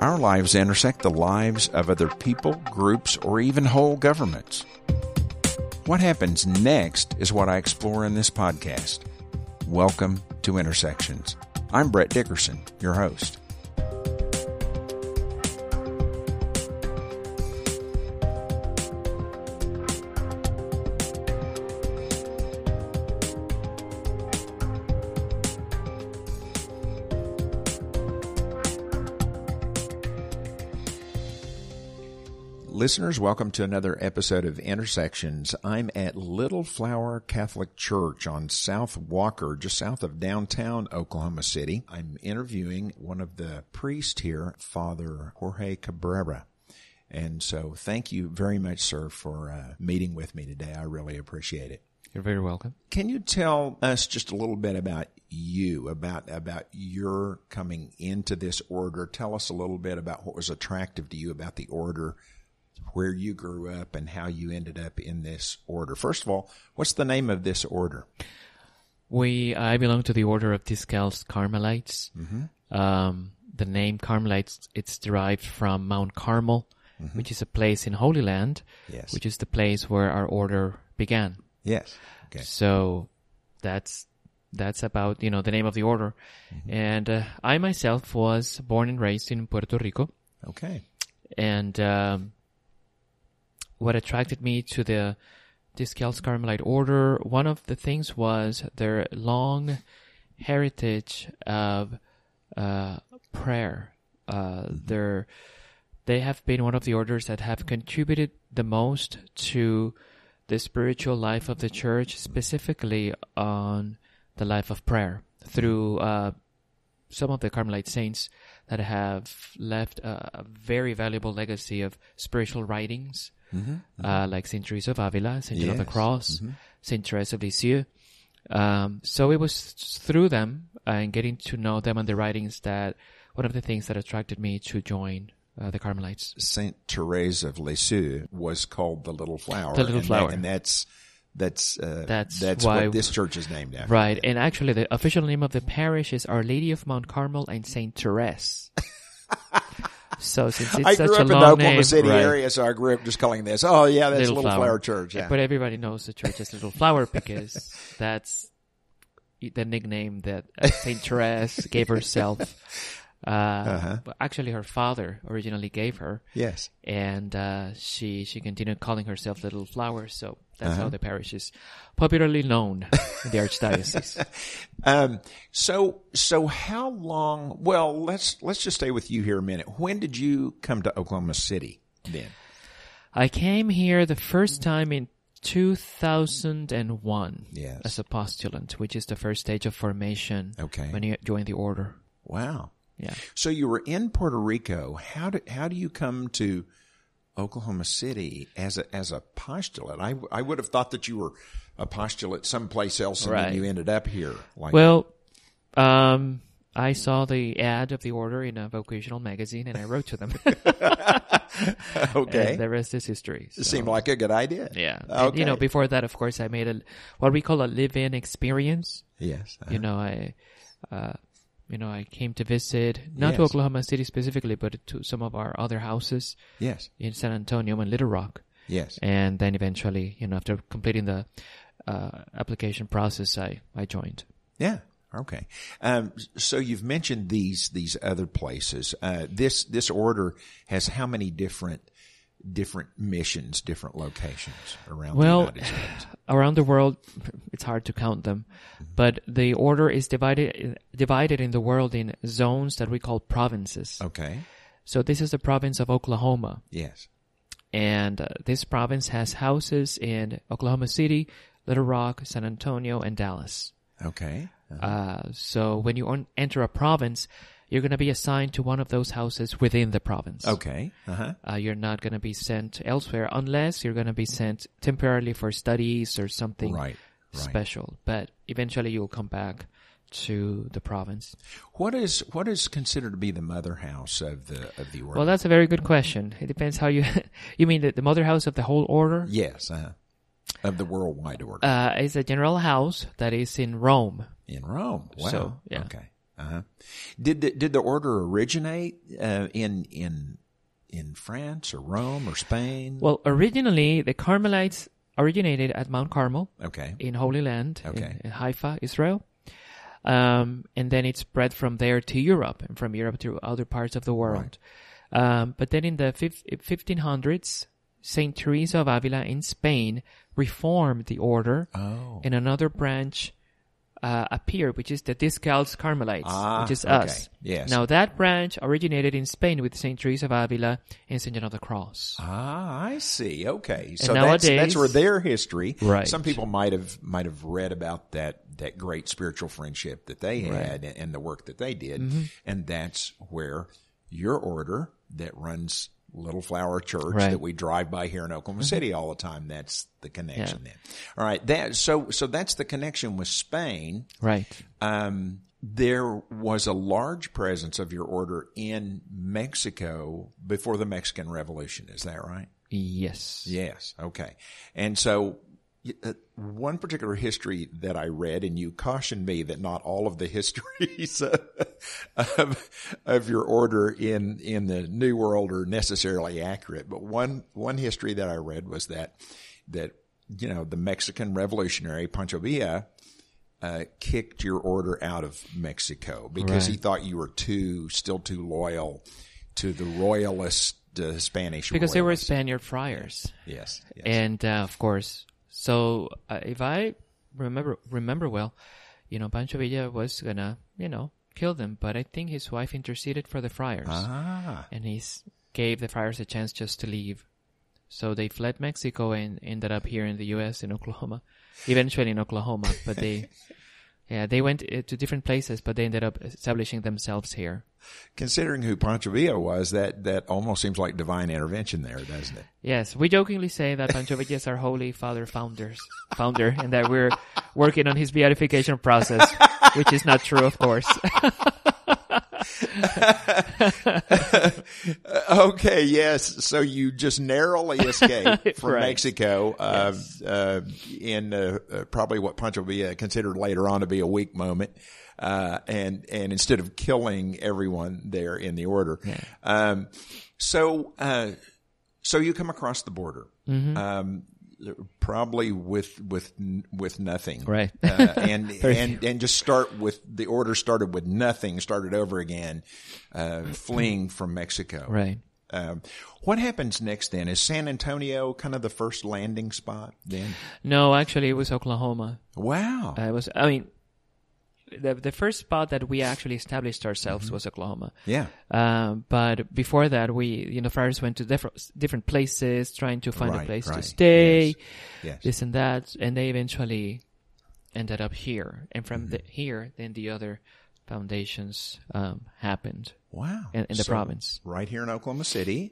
Our lives intersect the lives of other people, groups, or even whole governments. What happens next is what I explore in this podcast. Welcome to Intersections. I'm Brett Dickerson, your host. Listeners, welcome to another episode of Intersections. I'm at Little Flower Catholic Church on South Walker, just south of downtown Oklahoma City. I'm interviewing one of the priests here, Father Jorge Cabrera. And so thank you very much, sir, for uh, meeting with me today. I really appreciate it. You're very welcome. Can you tell us just a little bit about you, about about your coming into this order? Tell us a little bit about what was attractive to you about the order, where you grew up, and how you ended up in this order. First of all, what's the name of this order? We I belong to the Order of Discalced Carmelites. Um, the name Carmelites it's derived from Mount Carmel, which is a place in Holy Land, Yes. which is the place where our order began. Yes. Okay. So that's that's about you know the name of the order. And uh, I myself was born and raised in Puerto Rico. Okay. and um, what attracted me to the Discalced Carmelite Order, one of the things was their long heritage of uh, prayer. Uh, they have been one of the orders that have contributed the most to the spiritual life of the church, specifically on the life of prayer through uh, some of the Carmelite saints that have left a, a very valuable legacy of spiritual writings, uh, like Saint Teresa of Avila, Saint John of the Yes. Cross, Saint Therese of Lisieux. Um, so it was through them and getting to know them and their writings that one of the things that attracted me to join uh, the Carmelites. Saint Therese of Lisieux was called the Little Flower. The Little and that- Flower. and that's that's uh, That's that's why- what this church is named after. Right, and actually the official name of the parish is Our Lady of Mount Carmel and Saint Therese. so since it's I such grew a up in the Oklahoma name, City right. area, so I grew up just calling this. Oh yeah, that's Little, Flower. Church. Yeah. But everybody knows the church as Little Flower because that's the nickname that uh, Saint Therese gave herself. Uh, Uh-huh. but actually, her father originally gave her, yes. and uh, she she continued calling herself Little Flower. So that's Uh-huh. how the parish is popularly known in the archdiocese. Um, so so how long? Well, let's let's just stay with you here a minute. When did you come to Oklahoma City? Then. I came here the first time in 2001 Yes. as a postulant, which is the first stage of formation Okay. when you join the order. Wow. Yeah. So you were in Puerto Rico. How do how do you come to Oklahoma City as a as a postulate? I I would have thought that you were a postulate someplace else, and then you ended up here. Like Well, um, I saw the ad of the order in a vocational magazine, and I wrote to them. okay, and the rest is history. it So, seemed like a good idea. yeah. And, you know, before that, of course, I made a what we call a live-in experience. yes. You know, I, uh, you know, I came to visit not to Oklahoma City specifically, but to some of our other houses yes. in San Antonio and Little Rock. Yes. And then eventually, you know, after completing the uh, application process, I, I joined. Yeah. Okay. Um, so you've mentioned these these other places. Uh, this this order has how many different different missions, different locations around Well, the United States? around the world, it's hard to count them, but the order is divided divided in the world in zones that we call provinces. Okay. So this is the province of Oklahoma, Yes. and uh, this province has houses in Oklahoma City, Little Rock, San Antonio, and Dallas. Okay. Uh, so when you on- enter a province, you're going to be assigned to one of those houses within the province. Okay. Uh huh. Uh, you're not going to be sent elsewhere unless you're going to be sent temporarily for studies or something Right. Right. special. But eventually you'll come back to the province. What is what is considered to be the mother house of the of the order? Well, that's a very good question. It depends how you, you mean the, the mother house of the whole order? yes. uh-huh. of the worldwide order Uh, is a general house that is in Rome. in Rome. Wow. so, yeah. Okay. Uh-huh. Did the, did the order originate uh, in in in France or Rome or Spain? Well, originally the Carmelites originated at Mount Carmel okay. in Holy Land, in- Okay. in, Haifa, Israel. Um, and then it spread from there to Europe and from Europe to other parts of the world. Um, but then in the 1500s, Saint Teresa of Avila in Spain reformed the order, Oh. and another branch uh, appeared, which is the Discalced Carmelites, Ah, which is okay. us. Yes. Now that branch originated in Spain with Saint Teresa of Avila and Saint John of the Cross. Ah, I see. Okay, so And that's that's where their history. Right. Some people might have might have read about that that great spiritual friendship that they had and, and the work that they did, Mm-hmm. and that's where your order that runs Little Flower Church Right. Mm-hmm. that we drive by here in Oklahoma City all the time. That's the connection. Then, all right. That so so that's the connection with Spain. Right. Um, there was a large presence of your order in Mexico before the Mexican Revolution. Is that right? Yes. Yes. Okay. And so, one particular history that I read, and you cautioned me that not all of the histories of, of your order in in the New World are necessarily accurate. But one one history that I read was that that you know the Mexican revolutionary Pancho Villa uh, kicked your order out of Mexico because he thought you were too still too loyal to the royalist uh, Spanish Because they were. Spaniard friars. Yes. yes. and uh, of course, so uh, if I remember remember well, you know, Pancho Villa was gonna, you know, kill them, but I think his wife interceded for the friars, ah. and he gave the friars a chance just to leave. So they fled Mexico and ended up here in the U.S. in Oklahoma, eventually in Oklahoma. But they, yeah, they went uh, to different places, but they ended up establishing themselves here. Considering who Pancho Villa was, that, that almost seems like divine intervention there, doesn't it? Yes, we jokingly say that Pancho Villa is our Holy Father founders, founder, and that we're working on his beatification process, which is not true, of course. Okay, yes. So you just narrowly escaped from Right. Mexico uh, uh, in uh, uh, probably what Pancho Villa considered later on to be a weak moment. Uh, and, and instead of killing everyone there in the order. Um, so, uh, so you come across the border. Mm-hmm. Um, probably with, with, with nothing. Right. Uh, and, and, and just start with the order started with nothing, started over again, uh, fleeing from Mexico. right. Um, what happens next then? Is San Antonio kind of the first landing spot then? No, actually, it was Oklahoma. Wow. It was, I mean, the the first spot that we actually established ourselves was Oklahoma. yeah. Um, but before that, we, you know, friars went to different different places, trying to find a Right, place to stay, Yes. Yes. this and that, and they eventually ended up here. And from Mm-hmm. the, here, then the other foundations um, happened Wow. in, in the So, province. Right here in Oklahoma City.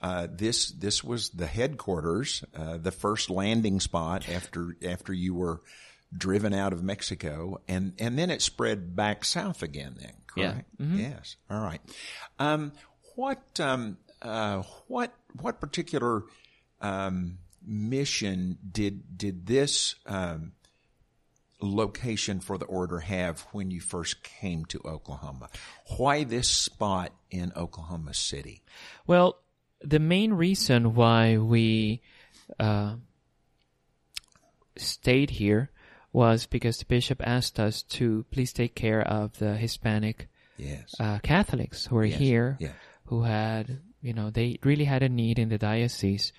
Uh, this, this was the headquarters, uh, the first landing spot after, after you were driven out of Mexico and, and then it spread back south again then, Yeah. correct? Yes. All right. Um, what, um, uh, what, what particular, um, mission did, did this, um, location for the order have when you first came to Oklahoma? Why this spot in Oklahoma City? Well, the main reason why we uh, stayed here was because the bishop asked us to please take care of the Hispanic Yes. uh, Catholics who are here, yes. who had, you know, they really had a need in the diocese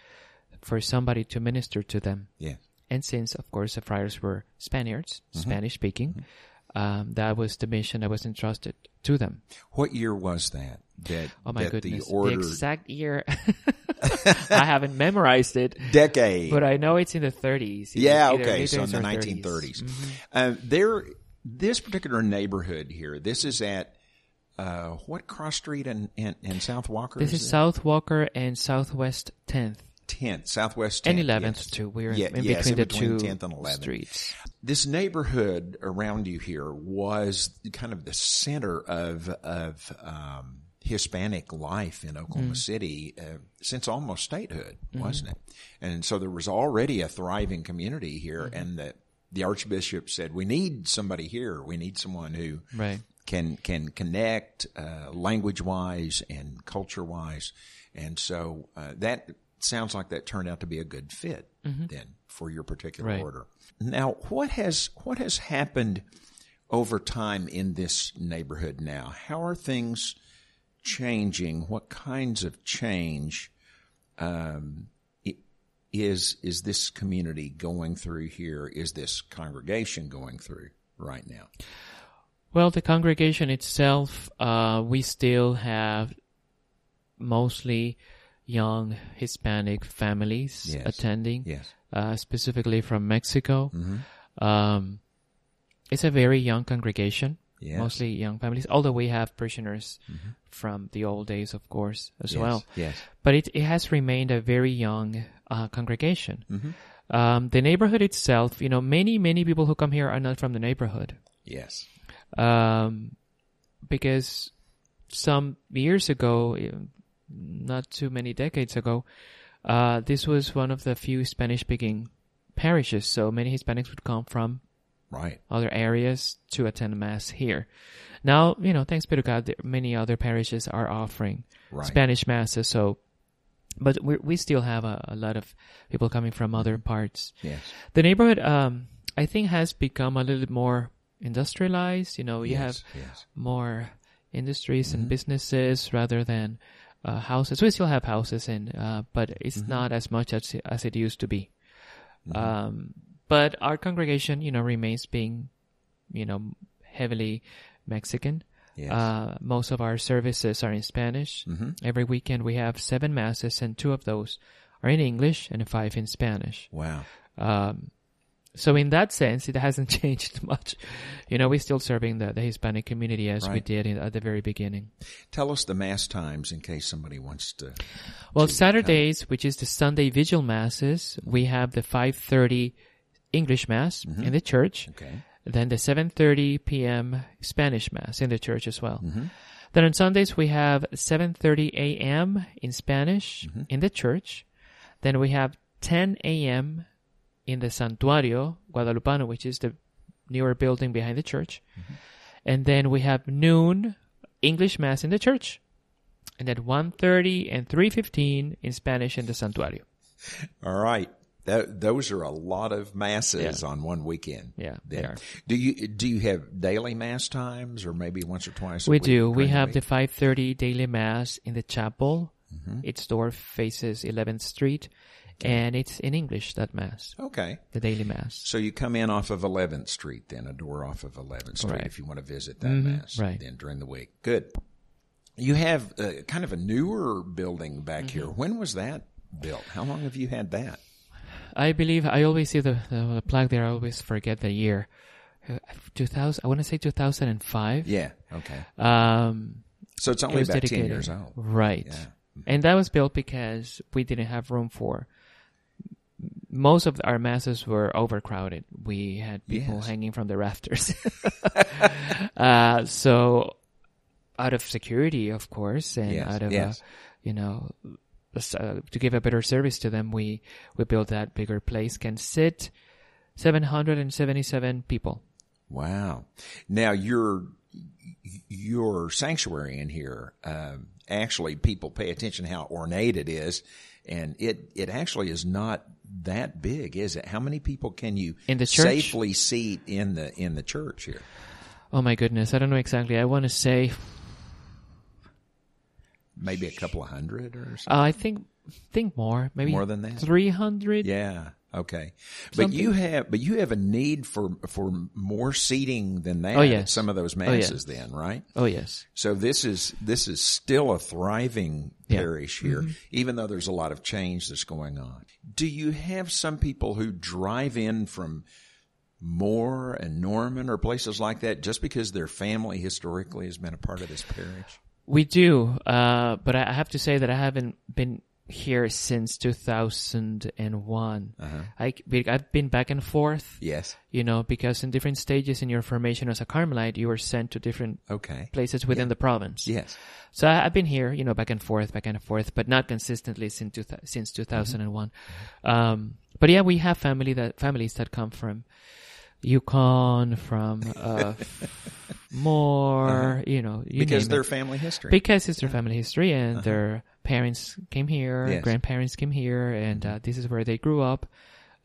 for somebody to minister to them. yes. And since, of course, the friars were Spaniards, Mm-hmm. Spanish speaking, um, that was the mission that was entrusted to them. What year was that? That, Oh my that goodness. the order exact year, I haven't memorized it, decade. but I know it's in the 30s. yeah. Okay. So in the or 1930s. 30s. Mhm. Uh, there, this particular neighborhood here, this is at, uh, what cross street and, and, and South Walker? This is it? South Walker and Southwest 10th 10th, Southwest 10th. and 11th yes. too. We're Yeah, in yes, between in the two 10th and 11th. streets. this neighborhood around you here was kind of the center of of um, Hispanic life in Oklahoma City uh, since almost statehood, wasn't it? And so there was already a thriving community here, and the the archbishop said, "We need somebody here. We need someone who." Right. can can connect uh, language wise and culture wise, and so uh, that sounds like that turned out to be a good fit then for your particular Right. order. Now, what has what has happened over time in this neighborhood now? How are things changing? What kinds of change um, is is this community going through here? Is this congregation going through right now? Well, the congregation itself, uh, we still have mostly young Hispanic families Yes. attending, Yes. uh, specifically from Mexico. Mm-hmm. Um, it's a very young congregation, Yes. Mm-hmm. mostly young families, although we have parishioners from the old days, of course, as Yes. well. Yes. But it, it has remained a very young uh, congregation. Mm-hmm. Um, the neighborhood itself, you know, many, many people who come here are not from the neighborhood. Yes. um, because some years ago, eh, not too many decades ago, uh, this was one of the few Spanish-speaking parishes. So many Hispanics would come from Right. other areas to attend mass here. Now, you know, thanks be to God, there, many other parishes are offering Right. Spanish masses. So, but we we still have a, a lot of people coming from other parts. Yes. The neighborhood, um, I think, has become a little bit more industrialized. You know, you have yes. Yes. more industries Mm-hmm. and businesses rather than uh, houses. We still have houses, and uh, but it's Mm-hmm. not as much as as it used to be. Um, but our congregation, you know, remains being, you know, heavily Mexican. Yes. Uh, most of our services are in Spanish. Mm-hmm. Every weekend we have seven masses, and two of those are in English and five in Spanish. Wow. Um, so in that sense, it hasn't changed much. You know, we're still serving the, the Hispanic community as we did in, at the very beginning. Tell us the mass times in case somebody wants to. Well, to Saturdays, which is the Sunday vigil masses, we have the 5:30 English mass Mm-hmm. in the church, Okay. then the 7:30 p.m. Spanish mass in the church as well. Mm-hmm. Then on Sundays we have 7:30 a.m. in Spanish Mm-hmm. in the church. Then we have 10 a.m. in the Santuario Guadalupano, which is the newer building behind the church. Mm-hmm. And then we have noon English mass in the church. And then 1:30 and 3:15 in Spanish in the Santuario. All right. That, those are a lot of masses Yeah. on one weekend. Yeah, they are. Do you do you have daily mass times, or maybe once or twice? A week? We do. We have the 5:30 daily mass in the chapel. Mm-hmm. Its door faces 11th Street, and it's in English that mass, Okay. the daily mass. So you come in off of 11th Street, then a door off of 11th Street Right. if you want to visit that Mhm, mass. right. Then during the week. Good. You have uh, kind of a newer building back Mm-hmm. here. When was that built? How long have you had that? I believe I always see the, the, plaque there. I always forget the year. Uh, 2000. I want to say 2005. Yeah. Okay. Um, So it's it only was about 10 years old. Right. Yeah. And that was built because we didn't have room for. Most of our masses were overcrowded. We had people Yes. hanging from the rafters. uh, so, out of security, of course, and Yes, out of, yes. uh, you know, uh, to give a better service to them, we we built that bigger place can sit 777 people. Wow. Now your your sanctuary in here, um, actually, people pay attention how ornate it is, and it it actually is not that big, is it? How many people can you In the church? safely seat in the in the church here? Oh my goodness, I don't know exactly. I want to say, Maybe a couple of hundred or something. uh, I think think more, maybe More than that? 300. Yeah. Okay. But you have but you have a need for for more seating than that Oh, yes. some of those Oh, masses then, right? Oh yes. So this is this is still a thriving Yeah. parish here, even though there's a lot of change that's going on. Do you have some people who drive in from Moore and Norman or places like that just because their family historically has been a part of this parish? We do, uh, but I have to say that I haven't been here since 2001. Uh-huh. I, I've been back and forth, Yes. you know, because in different stages in your formation as a Carmelite, you were sent to different Okay. places within the province. Yes. So I, I've been here, you know, back and forth, back and forth, but not consistently since two, since 2001. Um, but yeah, we have family that families that come from Yukon, from uh, Moore, you know, you because their it. family history. because it's their family history and their parents came here, Uh-huh. Yes. Mm-hmm. grandparents came here, and uh, this is where they grew up,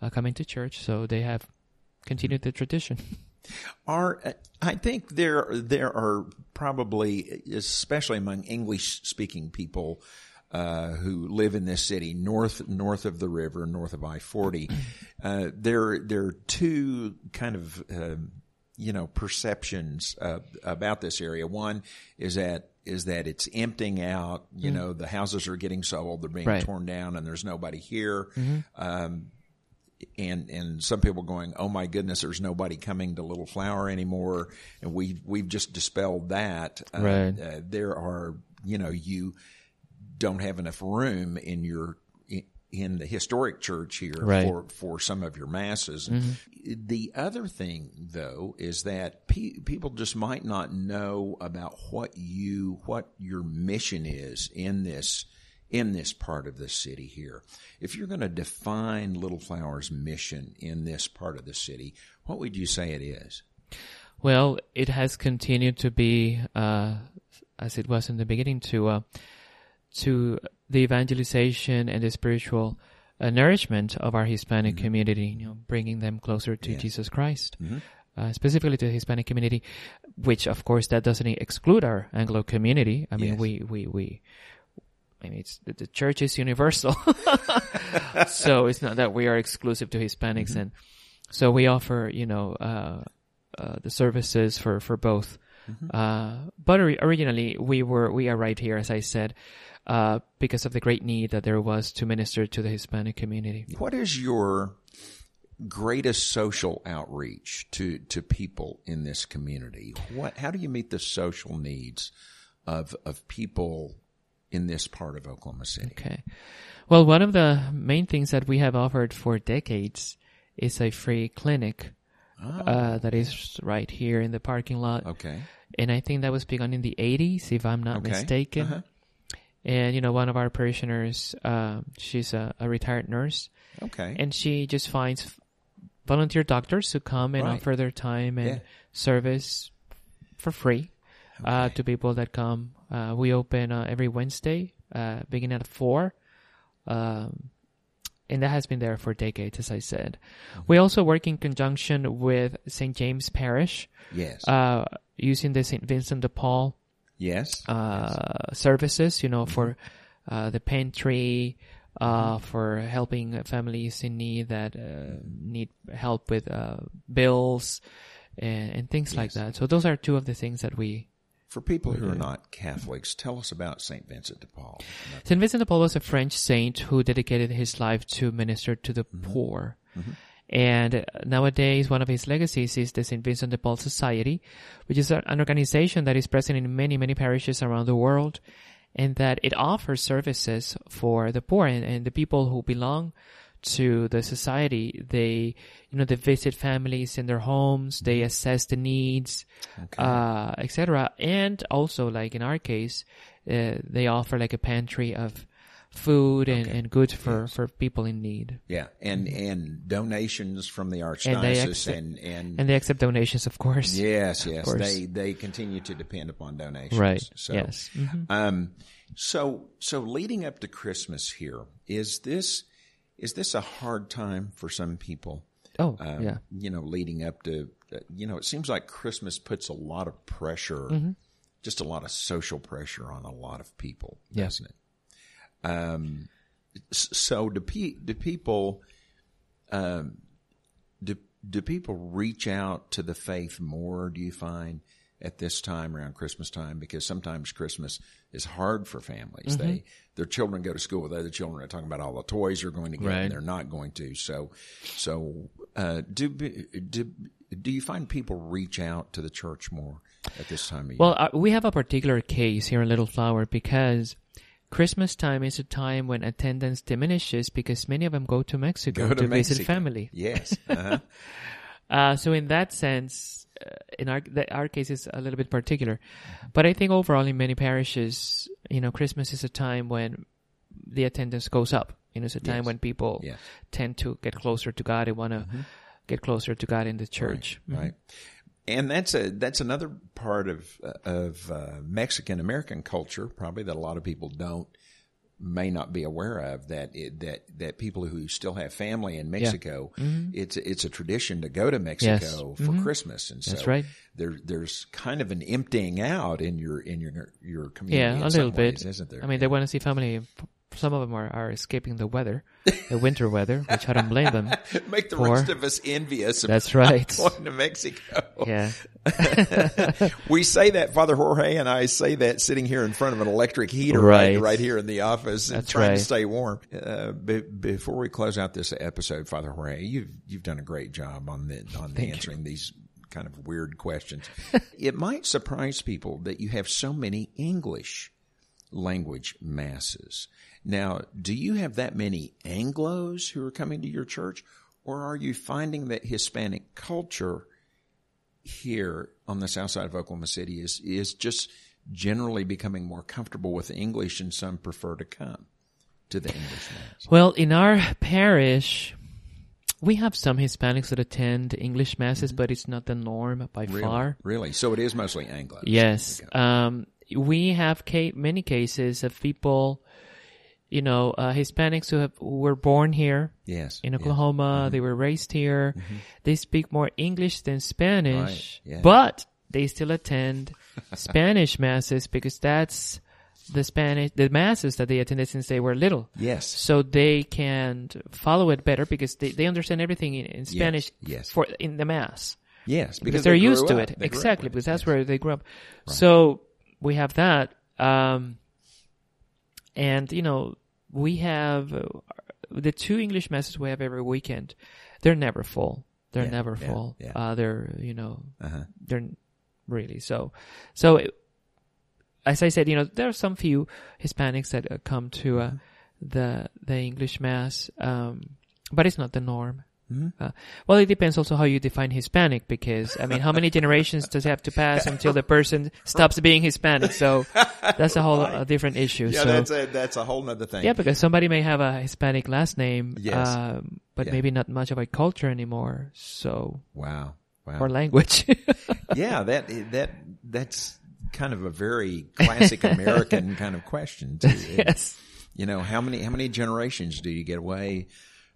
uh, coming to church. So they have continued the tradition. are uh, I think there there are probably especially among English speaking people uh, who live in this city north north of the river north of I forty uh, there there are two kind of um, you know perceptions uh, about this area one is that is that it's emptying out you know the houses are getting sold they're being Right. torn down and there's nobody here um, and and some people going, oh my goodness, there's nobody coming to Little Flower anymore, and we we've just dispelled that. Uh, Right. uh, there are, you know, you don't have enough room in your in, the historic church here Right. for for some of your masses. The other thing, though, is that pe- people just might not know about what you what your mission is in this in this part of the city here. If you're going to define Little Flower's mission in this part of the city, what would you say it is? Well, it has continued to be, uh, as it was in the beginning, to uh, to the evangelization and the spiritual uh, nourishment of our Hispanic community. You know, bringing them closer to Mm-hmm. Yeah. Mm-hmm. Jesus Christ, uh, specifically to the Hispanic community. Which, of course, that doesn't exclude our Anglo community. I mean, Yes. we we we. I mean, it's the, the church is universal, so it's not that we are exclusive to Hispanics, Mm-hmm. and so we offer, you know, uh, uh, the services for for both. Mm-hmm. Uh, but originally, we were we are right here, as I said, uh, because of the great need that there was to minister to the Hispanic community. What is your greatest social outreach to to people in this community? What how do you meet the social needs of of people in this part of Oklahoma City? Okay. Well, one of the main things that we have offered for decades is a free clinic uh, that is right here in the parking lot. Okay. and I think that was begun in the 80s, if I'm not Okay. mistaken. Uh-huh. And, you know, one of our parishioners, um, she's a, a retired nurse, Okay. and she just finds volunteer doctors who come and Right. offer their time and Yeah. service for free uh, to people that come. Uh, we open uh, every Wednesday, uh, beginning at 4. Um, and that has been there for decades, as I said. We also work in conjunction with St. James Parish, yes. uh, using the St. Vincent de Paul yes. uh, services, you know, for uh, the pantry, uh, for helping families in need that uh, need help with uh, bills and, and things like that. So those are two of the things that we. For people who are not Catholics, tell us about St. Vincent de Paul. Saint Vincent de Paul was a French saint who dedicated his life to minister to the poor. And uh, nowadays, one of his legacies is the St. Vincent de Paul Society, which is an organization that is present in many, many parishes around the world, and that it offers services for the poor and, and the people who belong to the society. They, you know, they visit families in their homes, they assess the needs, uh, etc. And also, like in our case, uh, they offer like a pantry of food and, and goods for, for people in need. Yeah, and and donations from the Mm-hmm. And they archdiocese accept- and and, And they accept donations, of course. yes, yes, course. they they continue to depend upon donations. Right. So, yes. Mhm. Um, so so leading up to Christmas here is this is this a hard time for some people? Oh, Um, yeah. You know, leading up to uh, you know, it seems like Christmas puts a lot of pressure, Mm-hmm. just a lot of social pressure on a lot of people, Yeah. doesn't it? Um, so do pe- do people um, do do people reach out to the faith more? Do you find at this time around Christmas time because sometimes Christmas is hard for families. Mm-hmm. They their children go to school with other children. They're talking about all the toys they're going to get Right. and they're not going to. So so uh, do do do you find people reach out to the church more at this time of year? Well, uh, we have a particular case here in Little Flower because Christmas time is a time when attendance diminishes because many of them go to Mexico Go to, to visit family. yes. Uh-huh. Uh, so in that sense, uh, in our the, our case is a little bit particular, but I think overall in many parishes, you know, Christmas is a time when the attendance goes up. You know, it's a time Yes. when people Yes. tend to get closer to God and want to Mm-hmm. get closer to God in the church. Right. right. And that's a that's another part of of uh, Mexican American culture, probably that a lot of people don't may not be aware of that it, that that people who still have family in Mexico, yeah. mm-hmm. it's it's a tradition to go to Mexico yes. for mm-hmm. Christmas, and so That's right. there there's kind of an emptying out in your in your your community. Yeah, a little ways, bit, isn't there? I mean, they want to see family some of them are, are escaping the weather, the winter weather, which I don't blame them. Make the for. rest of us envious. That's right. Going to Mexico. Yeah. we say that Father Jorge and I say that sitting here in front of an electric heater right, right, right here in the office, That's trying right. to stay warm. Uh, be, before we close out this episode, Father Jorge, you've you've done a great job on the on the answering you. these kind of weird questions. it might surprise people that you have so many English language masses. Now, do you have that many Anglos who are coming to your church, or are you finding that Hispanic culture here on the south side of Oklahoma City is is just generally becoming more comfortable with English, and some prefer to come to the English mass? Well, in our parish, we have some Hispanics that attend English masses, mm-hmm. but it's not the norm by really? far. Really? So it is mostly Anglo. Yes. Um, we have ca- many cases of people you know, uh, Hispanics who have who were born here. Yes. In Oklahoma, yes. Mm-hmm. they were raised here. Mm-hmm. They speak more English than Spanish, right. yeah. but they still attend Spanish masses because that's the Spanish, the masses that they attended since they were little. Yes. So they can follow it better because they, they understand everything in, in Spanish yes. yes. for in the mass. Yes, because, because they're they used to up. it. They exactly, because that's yes. where they grew up. Right. So we have that. Um, and you know, we have uh, the two English masses we have every weekend. They're never full. They're yeah, never yeah, full. Yeah. Uh, they're you know uh-huh. they're really so. So it, as I said, you know there are some few Hispanics that uh, come to uh, mm-hmm. the the English mass, um, but it's not the norm. Mm-hmm. Uh, well, it depends also how you define Hispanic because, I mean, how many generations does it have to pass until the person stops being Hispanic? So that's a whole right. a different issue. Yeah, so, that's a, that's a whole nother thing. Yeah, because somebody may have a Hispanic last name, yes. um, but yeah. maybe not much of a culture anymore. So, wow. Wow. Or language. yeah, that, that, that's kind of a very classic American kind of question too. yes. You know, how many, how many generations do you get away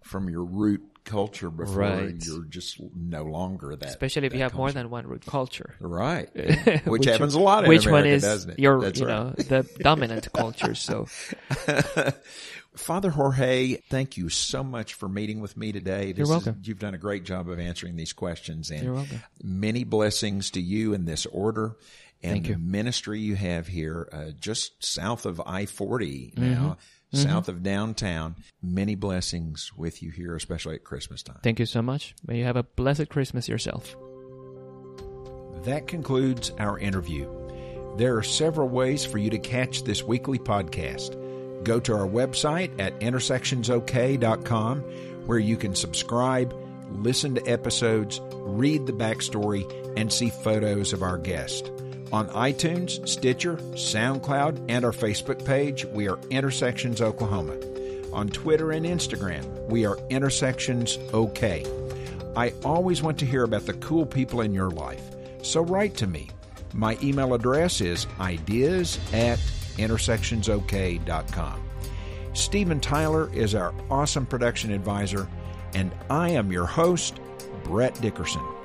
from your root culture before right. you're just no longer that. Especially if you have culture. more than one root culture. Right. Which, which happens a lot in which America, one is doesn't it? your, That's you right. know, the dominant culture. So, Father Jorge, thank you so much for meeting with me today. This You're welcome. Is, you've done a great job of answering these questions, and You're welcome. many blessings to you in this order. And Thank the you. ministry you have here, uh, just south of I 40 Mm-hmm. Now, south of downtown. Many blessings with you here, especially at Christmas time. Thank you so much. May you have a blessed Christmas yourself. That concludes our interview. There are several ways for you to catch this weekly podcast. Go to our website at intersectionsok.com where you can subscribe, listen to episodes, read the backstory, and see photos of our guest. On iTunes, Stitcher, SoundCloud, and our Facebook page, we are Intersections Oklahoma. On Twitter and Instagram, we are Intersections OK. I always want to hear about the cool people in your life, so write to me. My email address is ideas at intersectionsok.com. Stephen Tyler is our awesome production advisor, and I am your host, Brett Dickerson.